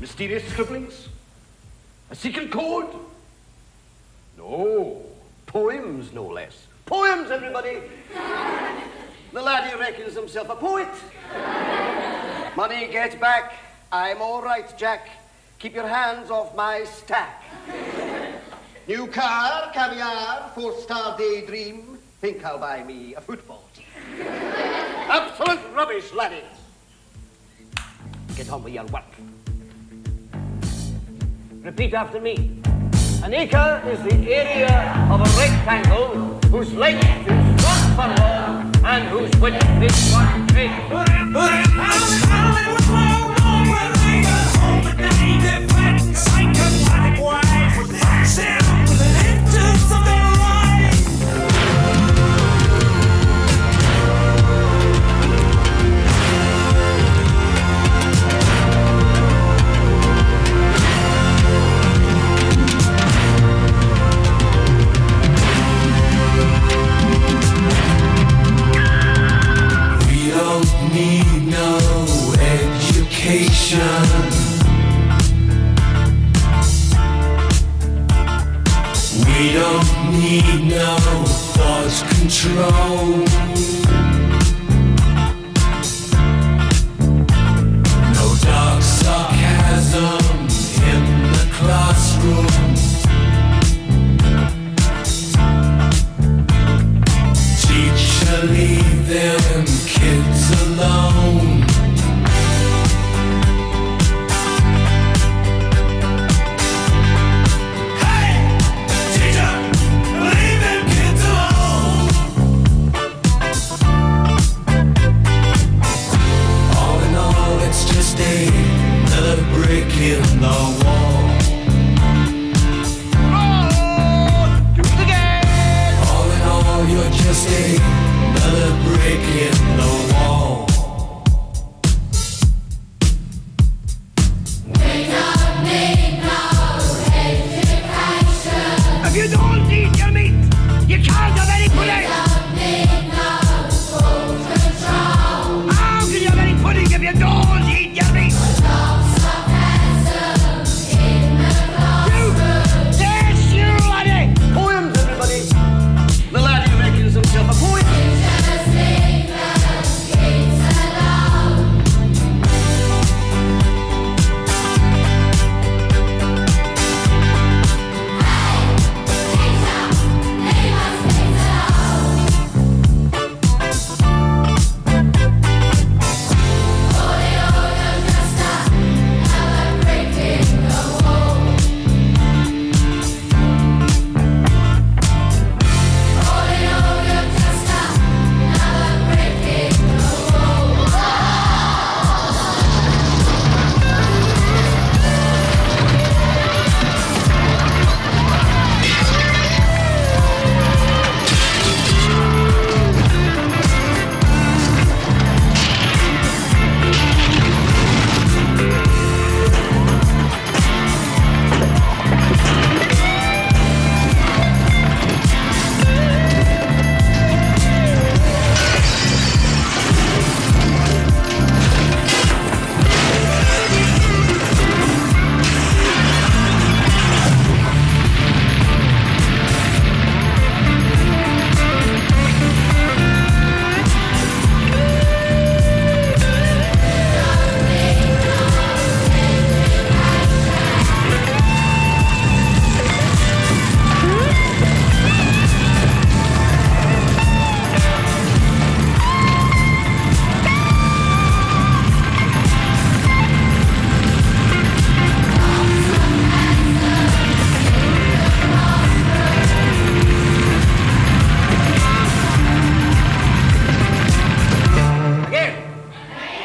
mysterious scribblings? A secret code? No. Poems, no less. Poems, everybody. the laddie reckons himself a poet. Money get back. I'm all right, Jack. Keep your hands off my stack. New car, caviar, four-star daydream. Think I'll buy me a football. Absolute rubbish, laddie. Get on with your work. Repeat after me. An acre is the area of a rectangle whose length is one furlong and whose width is one We need no thought control. In the wall.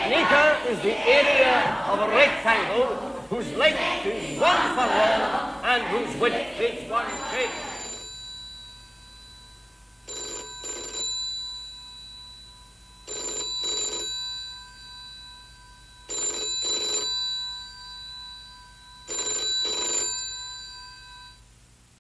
An is the area of a rectangle whose length is one furlong and whose width is one cubit.